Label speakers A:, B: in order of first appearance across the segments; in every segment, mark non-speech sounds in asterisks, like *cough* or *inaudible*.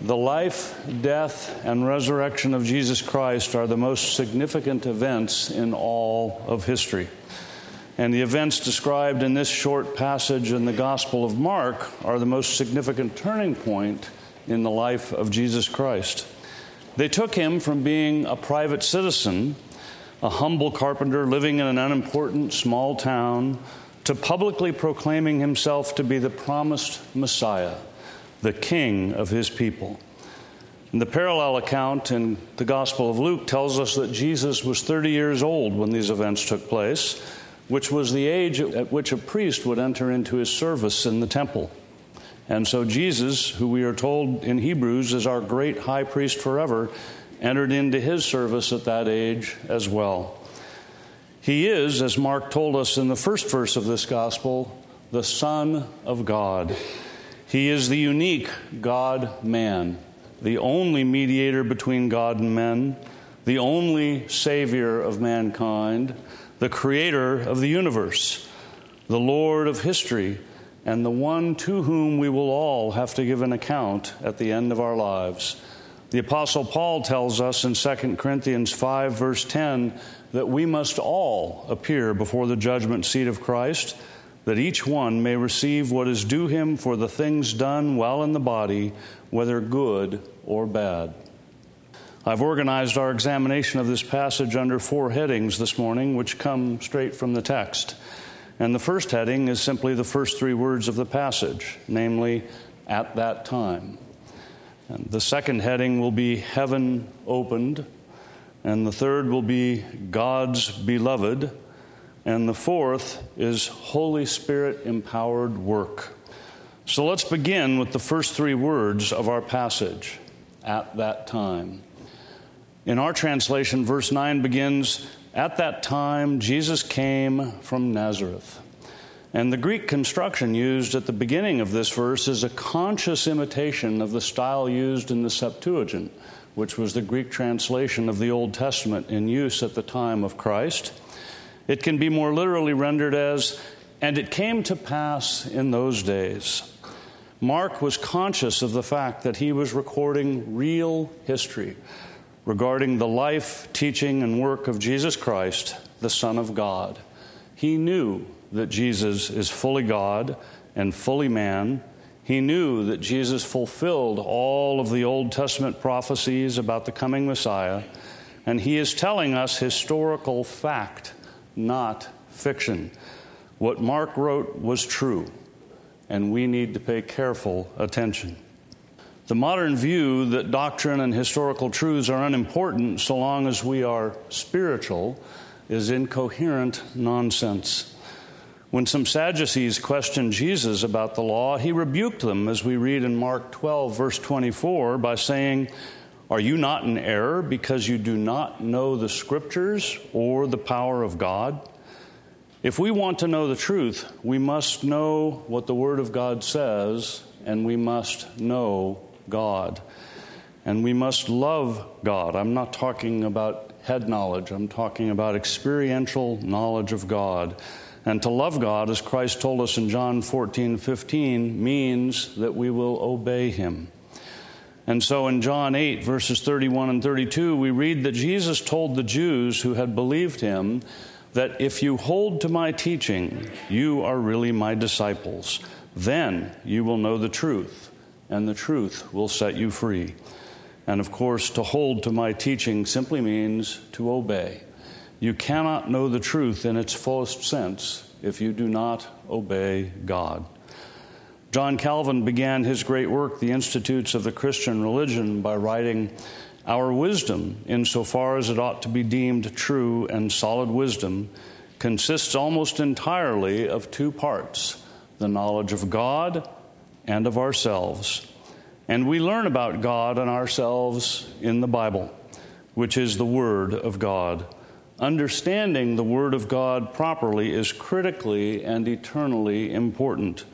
A: The life, death, and resurrection of Jesus Christ are the most significant events in all of history. And the events described in this short passage in the Gospel of Mark are the most significant turning point in the life of Jesus Christ. They took him from being a private citizen, a humble carpenter living in an unimportant small town, to publicly proclaiming himself to be the promised Messiah the king of his people. And the parallel account in the Gospel of Luke tells us that Jesus was 30 years old when these events took place, which was the age at which a priest would enter into his service in the temple. And so Jesus, who we are told in Hebrews is our great high priest forever, entered into his service at that age as well. He is, as Mark told us in the first verse of this gospel, the Son of God. He is the unique God man, the only mediator between God and men, the only Savior of mankind, the Creator of the universe, the Lord of history, and the one to whom we will all have to give an account at the end of our lives. The Apostle Paul tells us in 2 Corinthians 5, verse 10, that we must all appear before the judgment seat of Christ that each one may receive what is due him for the things done while in the body, whether good or bad. I've organized our examination of this passage under four headings this morning, which come straight from the text. And the first heading is simply the first three words of the passage, namely, at that time. And the second heading will be heaven opened. And the third will be God's beloved. And the fourth is Holy Spirit empowered work. So let's begin with the first three words of our passage at that time. In our translation, verse 9 begins At that time, Jesus came from Nazareth. And the Greek construction used at the beginning of this verse is a conscious imitation of the style used in the Septuagint, which was the Greek translation of the Old Testament in use at the time of Christ. It can be more literally rendered as, and it came to pass in those days. Mark was conscious of the fact that he was recording real history regarding the life, teaching, and work of Jesus Christ, the Son of God. He knew that Jesus is fully God and fully man. He knew that Jesus fulfilled all of the Old Testament prophecies about the coming Messiah, and he is telling us historical fact not fiction. What Mark wrote was true, and we need to pay careful attention. The modern view that doctrine and historical truths are unimportant so long as we are spiritual is incoherent nonsense. When some Sadducees questioned Jesus about the law, he rebuked them, as we read in Mark 12, verse 24, by saying, are you not in error because you do not know the scriptures or the power of God? If we want to know the truth, we must know what the Word of God says, and we must know God. And we must love God. I'm not talking about head knowledge, I'm talking about experiential knowledge of God. And to love God, as Christ told us in John 14, 15, means that we will obey Him. And so in John 8, verses 31 and 32, we read that Jesus told the Jews who had believed him that if you hold to my teaching, you are really my disciples. Then you will know the truth, and the truth will set you free. And of course, to hold to my teaching simply means to obey. You cannot know the truth in its fullest sense if you do not obey God. John Calvin began his great work, The Institutes of the Christian Religion, by writing, Our wisdom, insofar as it ought to be deemed true and solid wisdom, consists almost entirely of two parts the knowledge of God and of ourselves. And we learn about God and ourselves in the Bible, which is the Word of God. Understanding the Word of God properly is critically and eternally important.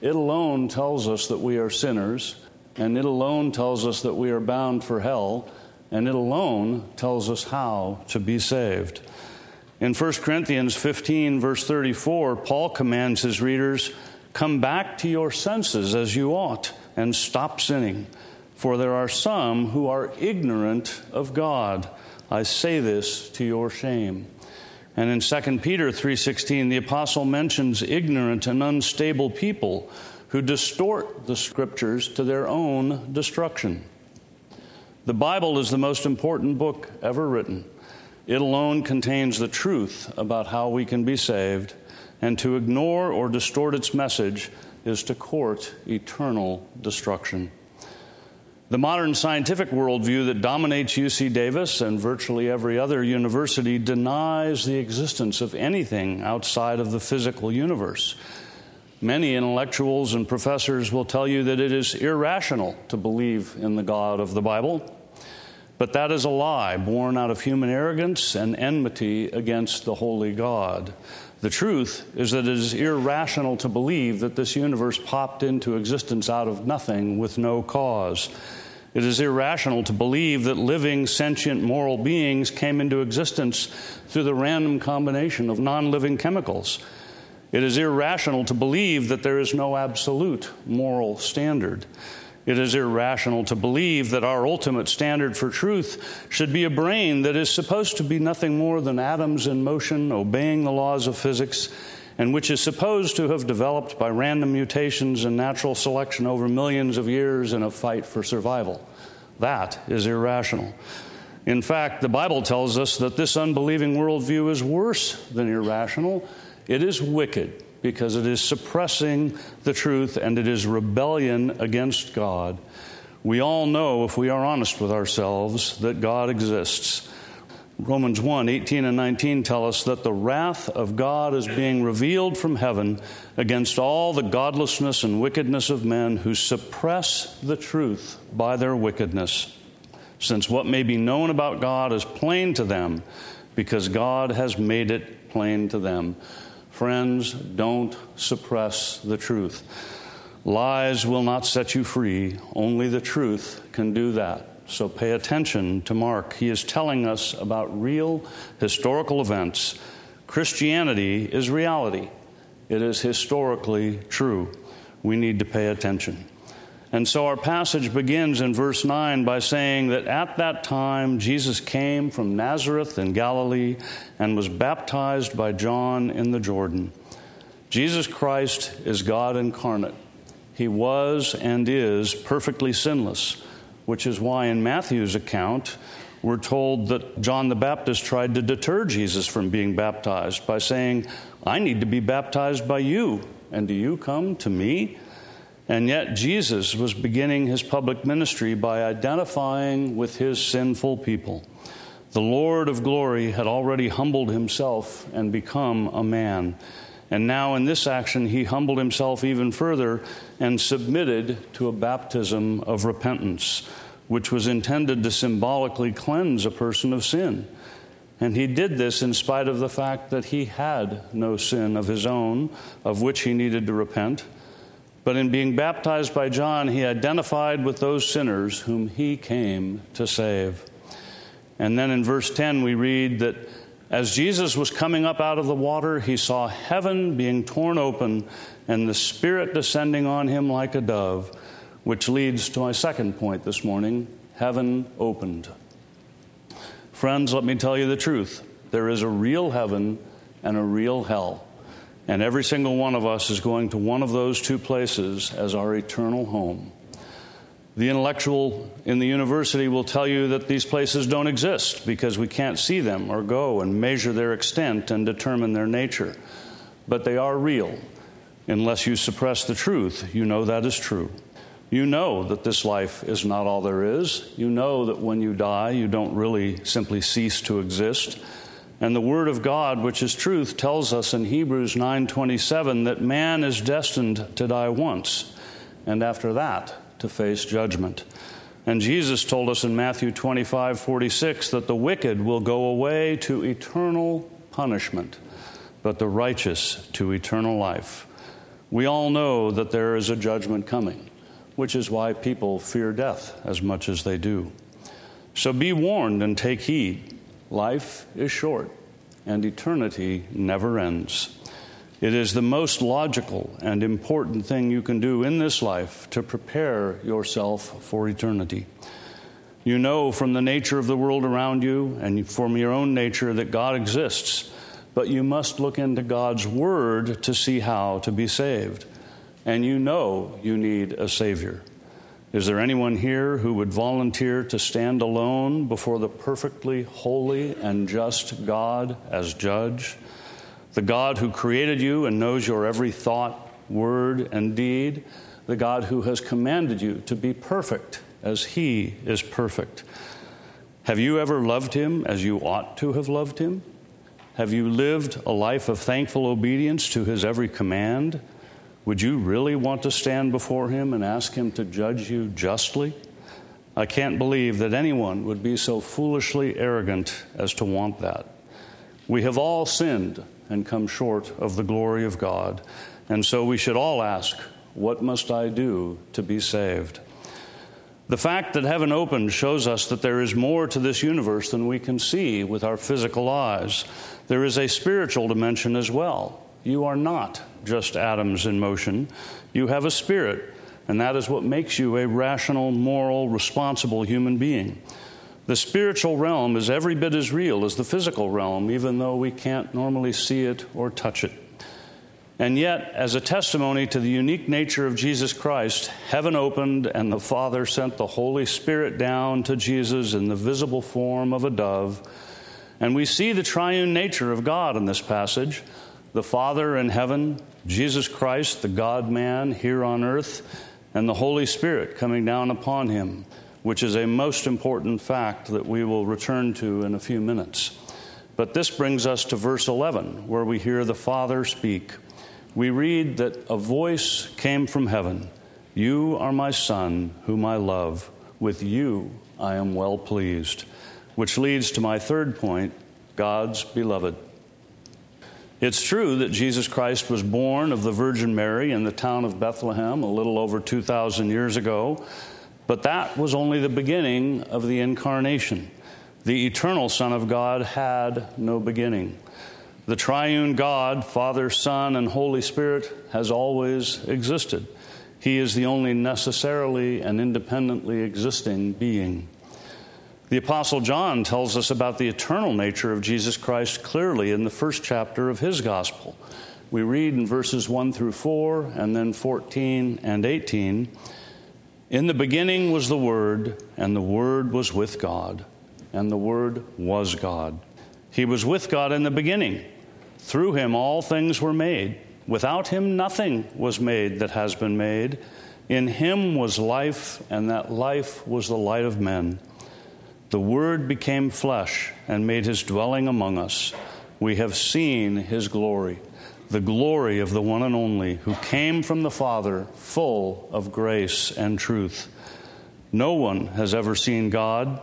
A: It alone tells us that we are sinners, and it alone tells us that we are bound for hell, and it alone tells us how to be saved. In 1 Corinthians 15, verse 34, Paul commands his readers, Come back to your senses as you ought, and stop sinning. For there are some who are ignorant of God. I say this to your shame. And in 2 Peter 3:16 the apostle mentions ignorant and unstable people who distort the scriptures to their own destruction. The Bible is the most important book ever written. It alone contains the truth about how we can be saved, and to ignore or distort its message is to court eternal destruction. The modern scientific worldview that dominates UC Davis and virtually every other university denies the existence of anything outside of the physical universe. Many intellectuals and professors will tell you that it is irrational to believe in the God of the Bible, but that is a lie born out of human arrogance and enmity against the holy God. The truth is that it is irrational to believe that this universe popped into existence out of nothing with no cause. It is irrational to believe that living, sentient, moral beings came into existence through the random combination of non living chemicals. It is irrational to believe that there is no absolute moral standard. It is irrational to believe that our ultimate standard for truth should be a brain that is supposed to be nothing more than atoms in motion, obeying the laws of physics, and which is supposed to have developed by random mutations and natural selection over millions of years in a fight for survival. That is irrational. In fact, the Bible tells us that this unbelieving worldview is worse than irrational. It is wicked because it is suppressing the truth and it is rebellion against God. We all know, if we are honest with ourselves, that God exists. Romans 1 18 and 19 tell us that the wrath of God is being revealed from heaven against all the godlessness and wickedness of men who suppress the truth by their wickedness. Since what may be known about God is plain to them, because God has made it plain to them. Friends, don't suppress the truth. Lies will not set you free, only the truth can do that. So pay attention to Mark. He is telling us about real historical events. Christianity is reality, it is historically true. We need to pay attention. And so our passage begins in verse 9 by saying that at that time Jesus came from Nazareth in Galilee and was baptized by John in the Jordan. Jesus Christ is God incarnate. He was and is perfectly sinless, which is why in Matthew's account, we're told that John the Baptist tried to deter Jesus from being baptized by saying, I need to be baptized by you, and do you come to me? And yet, Jesus was beginning his public ministry by identifying with his sinful people. The Lord of glory had already humbled himself and become a man. And now, in this action, he humbled himself even further and submitted to a baptism of repentance, which was intended to symbolically cleanse a person of sin. And he did this in spite of the fact that he had no sin of his own, of which he needed to repent. But in being baptized by John, he identified with those sinners whom he came to save. And then in verse 10, we read that as Jesus was coming up out of the water, he saw heaven being torn open and the Spirit descending on him like a dove, which leads to my second point this morning heaven opened. Friends, let me tell you the truth there is a real heaven and a real hell. And every single one of us is going to one of those two places as our eternal home. The intellectual in the university will tell you that these places don't exist because we can't see them or go and measure their extent and determine their nature. But they are real. Unless you suppress the truth, you know that is true. You know that this life is not all there is. You know that when you die, you don't really simply cease to exist. And the word of God, which is truth, tells us in Hebrews 9:27 that man is destined to die once, and after that to face judgment. And Jesus told us in Matthew 25:46 that the wicked will go away to eternal punishment, but the righteous to eternal life. We all know that there is a judgment coming, which is why people fear death as much as they do. So be warned and take heed Life is short, and eternity never ends. It is the most logical and important thing you can do in this life to prepare yourself for eternity. You know from the nature of the world around you and from your own nature that God exists, but you must look into God's Word to see how to be saved. And you know you need a Savior. Is there anyone here who would volunteer to stand alone before the perfectly holy and just God as judge? the God who created you and knows your every thought, word, and deed, the God who has commanded you to be perfect as He is perfect. Have you ever loved Him as you ought to have loved Him? Have you lived a life of thankful obedience to His every command? Would you really want to stand before Him and ask Him to judge you justly? I can't believe that anyone would be so foolishly arrogant as to want that. We have all sinned and come short of the glory of God. And so we should all ask, What must I do to be saved? The fact that heaven opened shows us that there is more to this universe than we can see with our physical eyes. There is a spiritual dimension as well. You are not just atoms in motion, you have a spirit, and that is what makes you a rational, moral, responsible human being. The spiritual realm is every bit as real as the physical realm, even though we can't normally see it or touch it. And yet, as a testimony to the unique nature of Jesus Christ, heaven opened and the Father sent the Holy Spirit down to Jesus in the visible form of a dove. And we see the triune nature of God in this passage the Father in heaven, Jesus Christ, the God man here on earth, and the Holy Spirit coming down upon him which is a most important fact that we will return to in a few minutes. But this brings us to verse 11, where we hear the Father speak. We read that a voice came from heaven You are my Son, whom I love. With you I am well pleased. Which leads to my third point God's beloved. It's true that Jesus Christ was born of the Virgin Mary in the town of Bethlehem a little over 2,000 years ago. But that was only the beginning of the incarnation. The eternal Son of God had no beginning. The triune God, Father, Son, and Holy Spirit, has always existed. He is the only necessarily and independently existing being. The Apostle John tells us about the eternal nature of Jesus Christ clearly in the first chapter of his gospel. We read in verses 1 through 4 and then 14 and 18. In the beginning was the Word, and the Word was with God, and the Word was God. He was with God in the beginning. Through him all things were made. Without him nothing was made that has been made. In him was life, and that life was the light of men. The Word became flesh and made his dwelling among us. We have seen his glory the glory of the one and only who came from the Father, full of grace and truth. No one has ever seen God,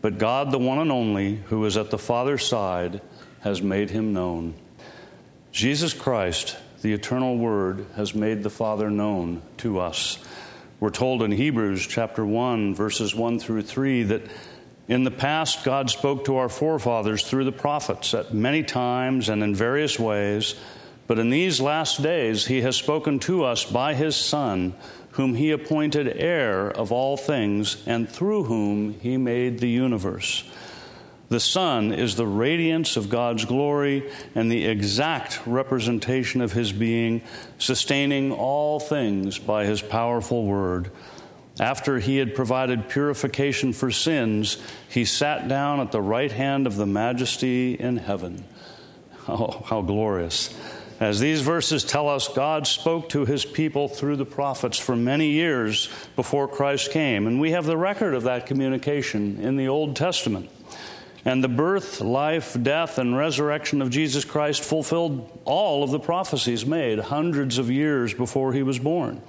A: but God, the one and only, who is at the Father's side, has made him known. Jesus Christ, the eternal Word, has made the Father known to us. We're told in Hebrews chapter 1, verses 1 through 3, that in the past, God spoke to our forefathers through the prophets at many times and in various ways. But in these last days, he has spoken to us by his Son, whom he appointed heir of all things, and through whom he made the universe. The Son is the radiance of God's glory and the exact representation of his being, sustaining all things by his powerful word. After he had provided purification for sins, he sat down at the right hand of the majesty in heaven. Oh, how glorious! As these verses tell us, God spoke to his people through the prophets for many years before Christ came, and we have the record of that communication in the Old Testament. And the birth, life, death, and resurrection of Jesus Christ fulfilled all of the prophecies made hundreds of years before he was born.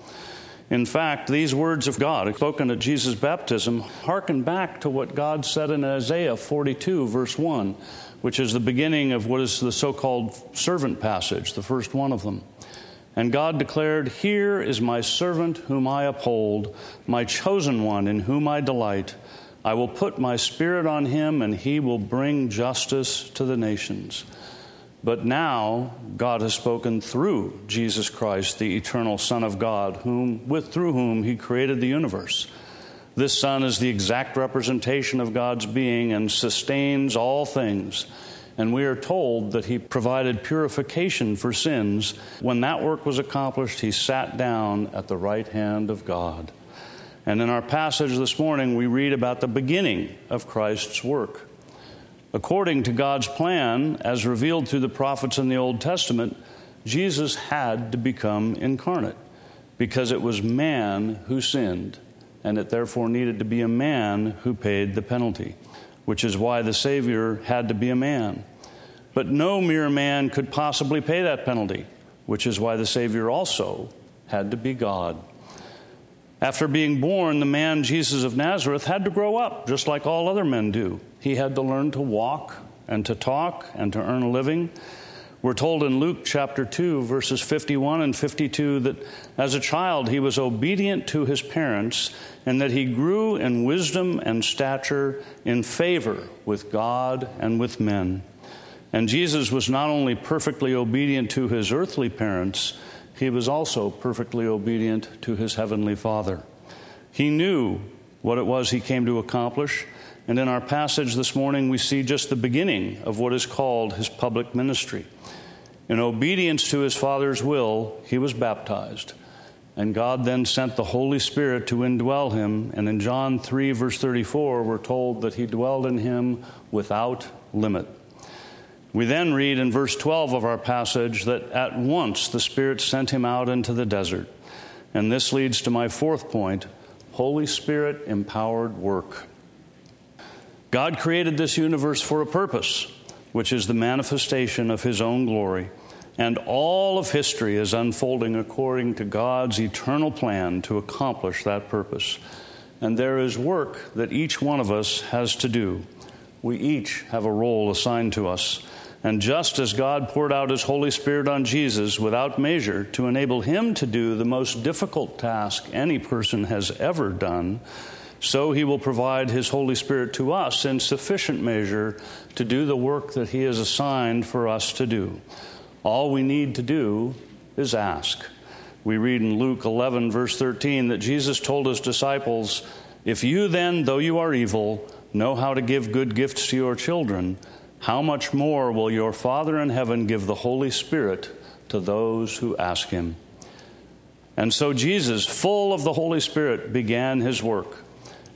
A: In fact, these words of God, spoken at Jesus' baptism, harken back to what God said in Isaiah 42, verse 1 which is the beginning of what is the so called servant passage, the first one of them. And God declared, Here is my servant whom I uphold, my chosen one in whom I delight. I will put my spirit on him, and he will bring justice to the nations. But now God has spoken through Jesus Christ, the eternal Son of God, whom with through whom he created the universe. This Son is the exact representation of God's being and sustains all things. And we are told that he provided purification for sins. When that work was accomplished, he sat down at the right hand of God. And in our passage this morning, we read about the beginning of Christ's work. According to God's plan, as revealed through the prophets in the Old Testament, Jesus had to become incarnate because it was man who sinned, and it therefore needed to be a man who paid the penalty, which is why the Savior had to be a man. But no mere man could possibly pay that penalty, which is why the Savior also had to be God. After being born, the man Jesus of Nazareth had to grow up, just like all other men do. He had to learn to walk and to talk and to earn a living. We're told in Luke chapter 2, verses 51 and 52, that as a child he was obedient to his parents and that he grew in wisdom and stature in favor with God and with men. And Jesus was not only perfectly obedient to his earthly parents, he was also perfectly obedient to his heavenly Father. He knew what it was he came to accomplish, and in our passage this morning, we see just the beginning of what is called his public ministry. In obedience to his Father's will, he was baptized. And God then sent the Holy Spirit to indwell him. And in John 3, verse 34, we're told that he dwelled in him without limit. We then read in verse 12 of our passage that at once the Spirit sent him out into the desert. And this leads to my fourth point Holy Spirit empowered work. God created this universe for a purpose, which is the manifestation of his own glory. And all of history is unfolding according to God's eternal plan to accomplish that purpose. And there is work that each one of us has to do. We each have a role assigned to us. And just as God poured out His Holy Spirit on Jesus without measure to enable Him to do the most difficult task any person has ever done, so He will provide His Holy Spirit to us in sufficient measure to do the work that He has assigned for us to do. All we need to do is ask. We read in Luke 11, verse 13, that Jesus told His disciples, If you then, though you are evil, know how to give good gifts to your children, how much more will your Father in heaven give the Holy Spirit to those who ask him? And so Jesus, full of the Holy Spirit, began his work.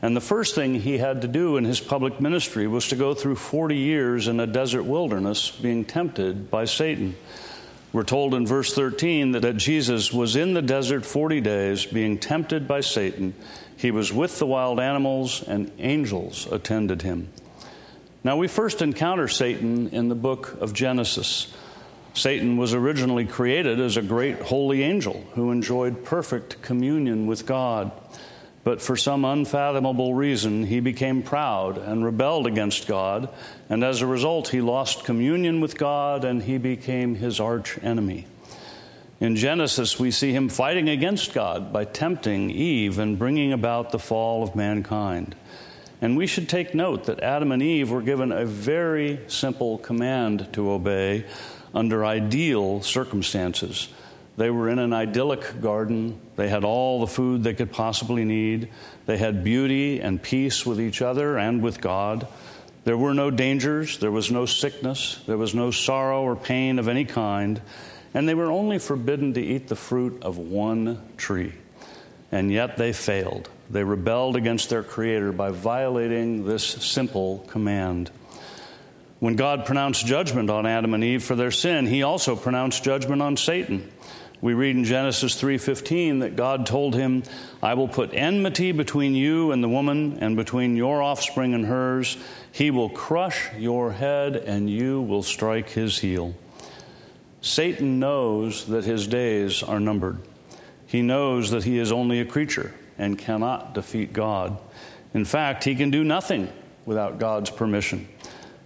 A: And the first thing he had to do in his public ministry was to go through 40 years in a desert wilderness being tempted by Satan. We're told in verse 13 that, that Jesus was in the desert 40 days being tempted by Satan. He was with the wild animals, and angels attended him. Now, we first encounter Satan in the book of Genesis. Satan was originally created as a great holy angel who enjoyed perfect communion with God. But for some unfathomable reason, he became proud and rebelled against God, and as a result, he lost communion with God and he became his arch enemy. In Genesis, we see him fighting against God by tempting Eve and bringing about the fall of mankind. And we should take note that Adam and Eve were given a very simple command to obey under ideal circumstances. They were in an idyllic garden. They had all the food they could possibly need. They had beauty and peace with each other and with God. There were no dangers. There was no sickness. There was no sorrow or pain of any kind. And they were only forbidden to eat the fruit of one tree. And yet they failed. They rebelled against their Creator by violating this simple command. When God pronounced judgment on Adam and Eve for their sin, he also pronounced judgment on Satan. We read in Genesis 3:15 that God told him, "I will put enmity between you and the woman and between your offspring and hers. He will crush your head and you will strike his heel." Satan knows that his days are numbered. He knows that he is only a creature and cannot defeat God. In fact, he can do nothing without God's permission.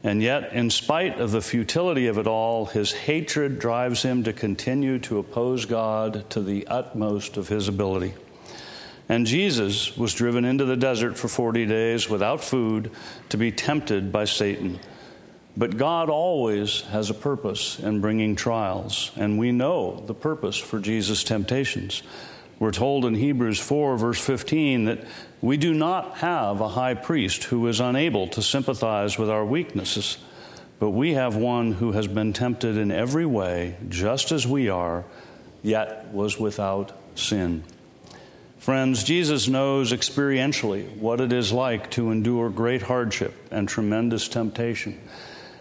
A: And yet, in spite of the futility of it all, his hatred drives him to continue to oppose God to the utmost of his ability. And Jesus was driven into the desert for 40 days without food to be tempted by Satan. But God always has a purpose in bringing trials, and we know the purpose for Jesus' temptations. We're told in Hebrews 4, verse 15, that we do not have a high priest who is unable to sympathize with our weaknesses, but we have one who has been tempted in every way, just as we are, yet was without sin. Friends, Jesus knows experientially what it is like to endure great hardship and tremendous temptation.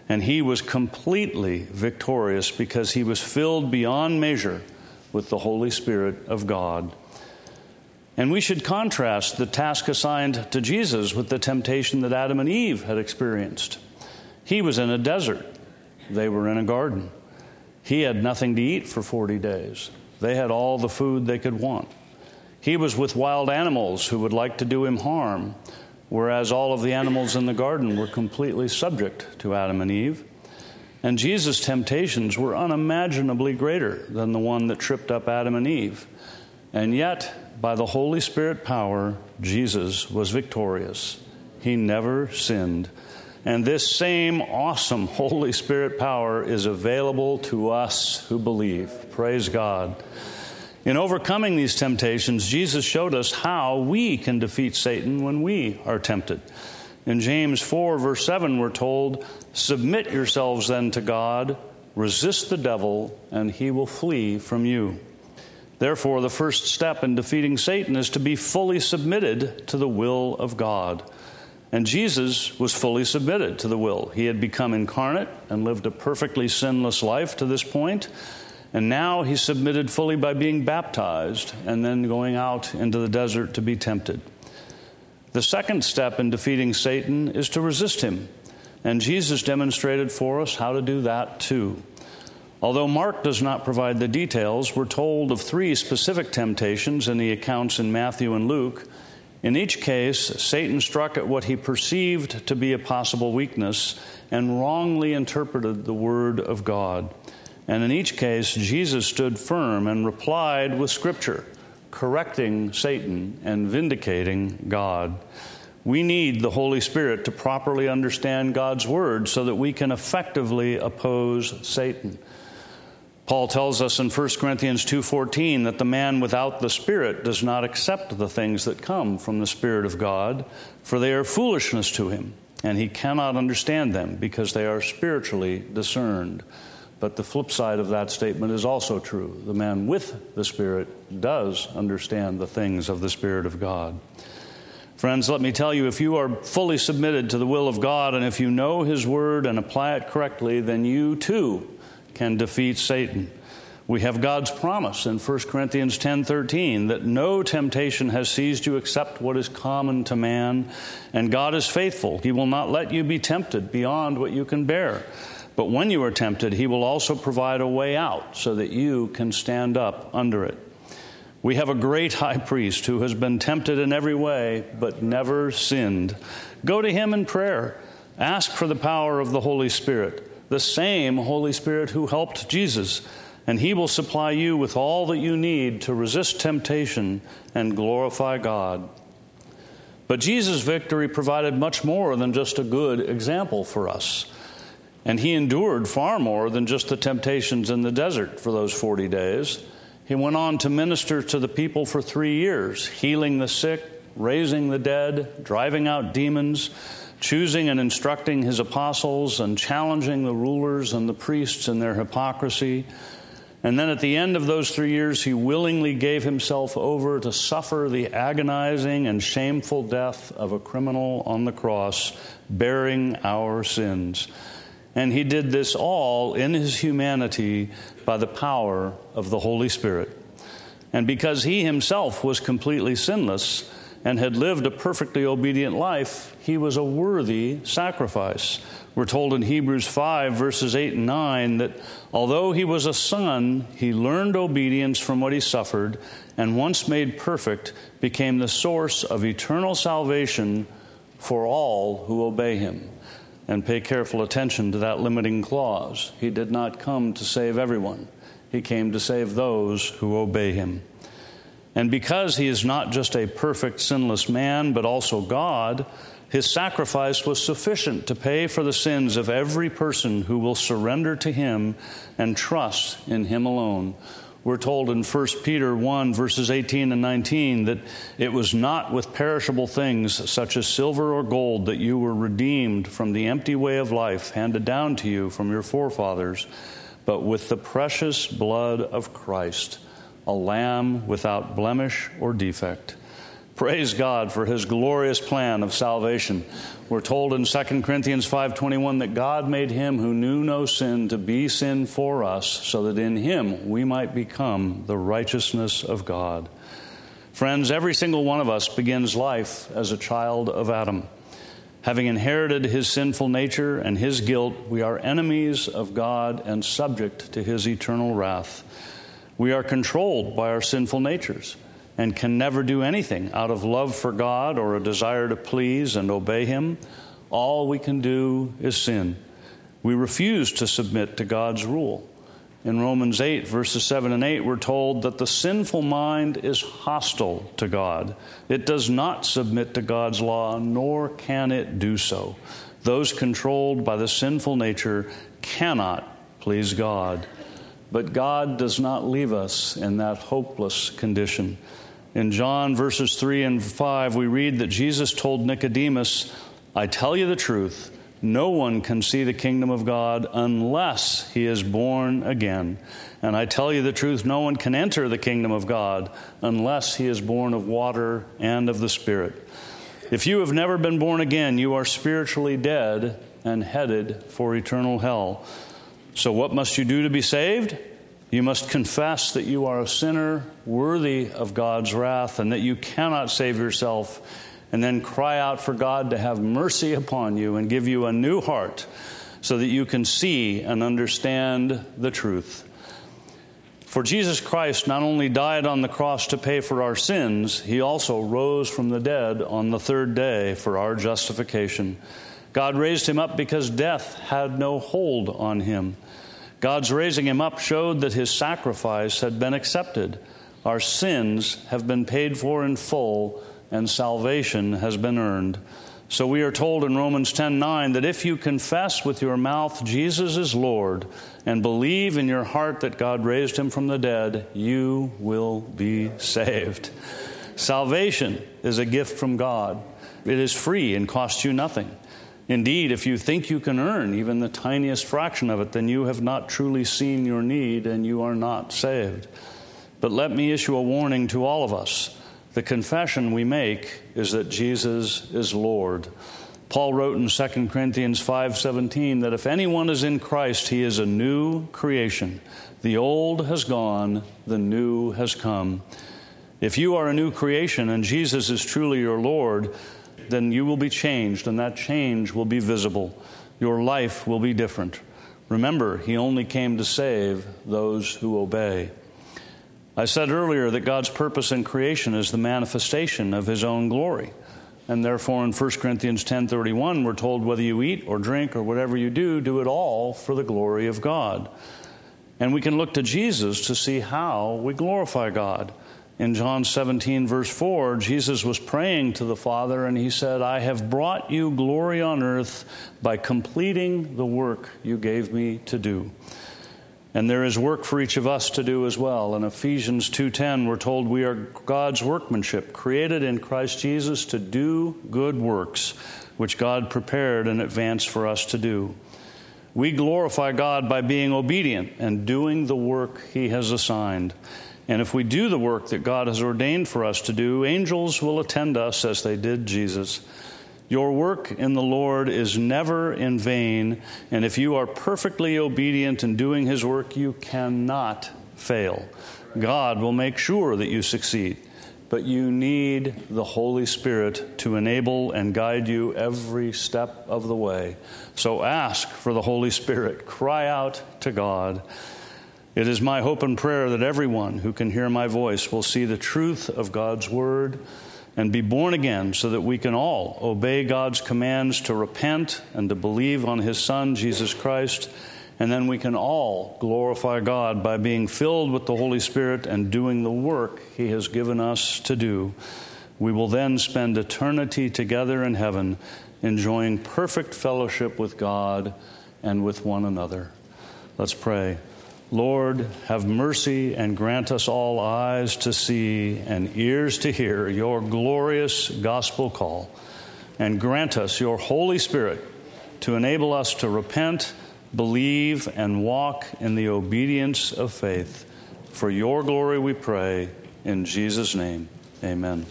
A: And he was completely victorious because he was filled beyond measure with the Holy Spirit of God. And we should contrast the task assigned to Jesus with the temptation that Adam and Eve had experienced. He was in a desert, they were in a garden. He had nothing to eat for 40 days, they had all the food they could want. He was with wild animals who would like to do him harm whereas all of the animals in the garden were completely subject to Adam and Eve. And Jesus' temptations were unimaginably greater than the one that tripped up Adam and Eve. And yet, by the Holy Spirit power, Jesus was victorious. He never sinned. And this same awesome *laughs* Holy Spirit power is available to us who believe. Praise God. In overcoming these temptations, Jesus showed us how we can defeat Satan when we are tempted. In James 4, verse 7, we're told, Submit yourselves then to God, resist the devil, and he will flee from you. Therefore, the first step in defeating Satan is to be fully submitted to the will of God. And Jesus was fully submitted to the will. He had become incarnate and lived a perfectly sinless life to this point. And now he submitted fully by being baptized and then going out into the desert to be tempted. The second step in defeating Satan is to resist him. And Jesus demonstrated for us how to do that too. Although Mark does not provide the details, we're told of three specific temptations in the accounts in Matthew and Luke. In each case, Satan struck at what he perceived to be a possible weakness and wrongly interpreted the word of God. And in each case, Jesus stood firm and replied with Scripture, correcting Satan and vindicating God. We need the Holy Spirit to properly understand God's Word so that we can effectively oppose Satan. Paul tells us in 1 Corinthians 2:14 that the man without the spirit does not accept the things that come from the spirit of God for they are foolishness to him and he cannot understand them because they are spiritually discerned. But the flip side of that statement is also true. The man with the Spirit does understand the things of the Spirit of God. Friends, let me tell you if you are fully submitted to the will of God and if you know His Word and apply it correctly, then you too can defeat Satan. We have God's promise in 1 Corinthians 10:13 that no temptation has seized you except what is common to man, and God is faithful. He will not let you be tempted beyond what you can bear. But when you are tempted, he will also provide a way out so that you can stand up under it. We have a great high priest who has been tempted in every way, but never sinned. Go to him in prayer. Ask for the power of the Holy Spirit, the same Holy Spirit who helped Jesus, and he will supply you with all that you need to resist temptation and glorify God. But Jesus' victory provided much more than just a good example for us. And he endured far more than just the temptations in the desert for those 40 days. He went on to minister to the people for three years, healing the sick, raising the dead, driving out demons, choosing and instructing his apostles, and challenging the rulers and the priests in their hypocrisy. And then at the end of those three years, he willingly gave himself over to suffer the agonizing and shameful death of a criminal on the cross, bearing our sins. And he did this all in his humanity by the power of the Holy Spirit. And because he himself was completely sinless and had lived a perfectly obedient life, he was a worthy sacrifice. We're told in Hebrews 5, verses 8 and 9, that although he was a son, he learned obedience from what he suffered, and once made perfect, became the source of eternal salvation for all who obey him and pay careful attention to that limiting clause. He did not come to save everyone, He came to save those who obey Him. And because he is not just a perfect, sinless man, but also God, his sacrifice was sufficient to pay for the sins of every person who will surrender to him and trust in him alone. We're told in 1 Peter 1, verses 18 and 19, that it was not with perishable things such as silver or gold that you were redeemed from the empty way of life handed down to you from your forefathers, but with the precious blood of Christ, a lamb without blemish or defect. Praise God for his glorious plan of salvation. We're told in 2 Corinthians 5:21 that God made him who knew no sin to be sin for us so that in him we might become the righteousness of God. Friends, every single one of us begins life as a child of Adam. Having inherited his sinful nature and his guilt, we are enemies of God and subject to his eternal wrath. We are controlled by our sinful natures and can never do anything out of love for God or a desire to please and obey Him, all we can do is sin. We refuse to submit to God's rule. In Romans 8, verses 7 and 8, we're told that the sinful mind is hostile to God. It does not submit to God's law, nor can it do so. Those controlled by the sinful nature cannot please God. But God does not leave us in that hopeless condition. In John verses 3 and 5, we read that Jesus told Nicodemus, I tell you the truth, no one can see the kingdom of God unless he is born again. And I tell you the truth, no one can enter the kingdom of God unless he is born of water and of the Spirit. If you have never been born again, you are spiritually dead and headed for eternal hell. So, what must you do to be saved? You must confess that you are a sinner worthy of God's wrath and that you cannot save yourself, and then cry out for God to have mercy upon you and give you a new heart so that you can see and understand the truth. For Jesus Christ not only died on the cross to pay for our sins, he also rose from the dead on the third day for our justification. God raised him up because death had no hold on him. God's raising him up showed that his sacrifice had been accepted. Our sins have been paid for in full, and salvation has been earned. So we are told in Romans 10:9 that if you confess with your mouth Jesus is Lord and believe in your heart that God raised him from the dead, you will be saved. Salvation is a gift from God. It is free and costs you nothing. Indeed, if you think you can earn even the tiniest fraction of it, then you have not truly seen your need and you are not saved. But let me issue a warning to all of us. The confession we make is that Jesus is Lord. Paul wrote in 2 Corinthians 5:17 that if anyone is in Christ, he is a new creation. The old has gone, the new has come. If you are a new creation and Jesus is truly your Lord, then you will be changed, and that change will be visible. Your life will be different. Remember, He only came to save those who obey. I said earlier that God's purpose in creation is the manifestation of His own glory. And therefore, in 1 Corinthians 10:31, we're told whether you eat or drink or whatever you do, do it all for the glory of God. And we can look to Jesus to see how we glorify God. In John 17, verse 4, Jesus was praying to the Father and he said, I have brought you glory on earth by completing the work you gave me to do. And there is work for each of us to do as well. In Ephesians 2:10 we're told we are God's workmanship, created in Christ Jesus to do good works which God prepared in advance for us to do. We glorify God by being obedient and doing the work he has assigned. And if we do the work that God has ordained for us to do, angels will attend us as they did Jesus. Your work in the Lord is never in vain, and if you are perfectly obedient in doing His work, you cannot fail. God will make sure that you succeed, but you need the Holy Spirit to enable and guide you every step of the way. So ask for the Holy Spirit, cry out to God. It is my hope and prayer that everyone who can hear my voice will see the truth of God's word and be born again so that we can all obey God's commands to repent and to believe on his Son, Jesus Christ, And then we can all glorify God by being filled with the Holy Spirit and doing the work He has given us to do. We will then spend eternity together in heaven, enjoying perfect fellowship with God and with one another. Let's pray. Lord, have mercy and grant us all eyes to see and ears to hear your glorious gospel call, and grant us your Holy Spirit to enable us to repent, believe, and walk in the obedience of faith. For your glory we pray, in Jesus' name, amen.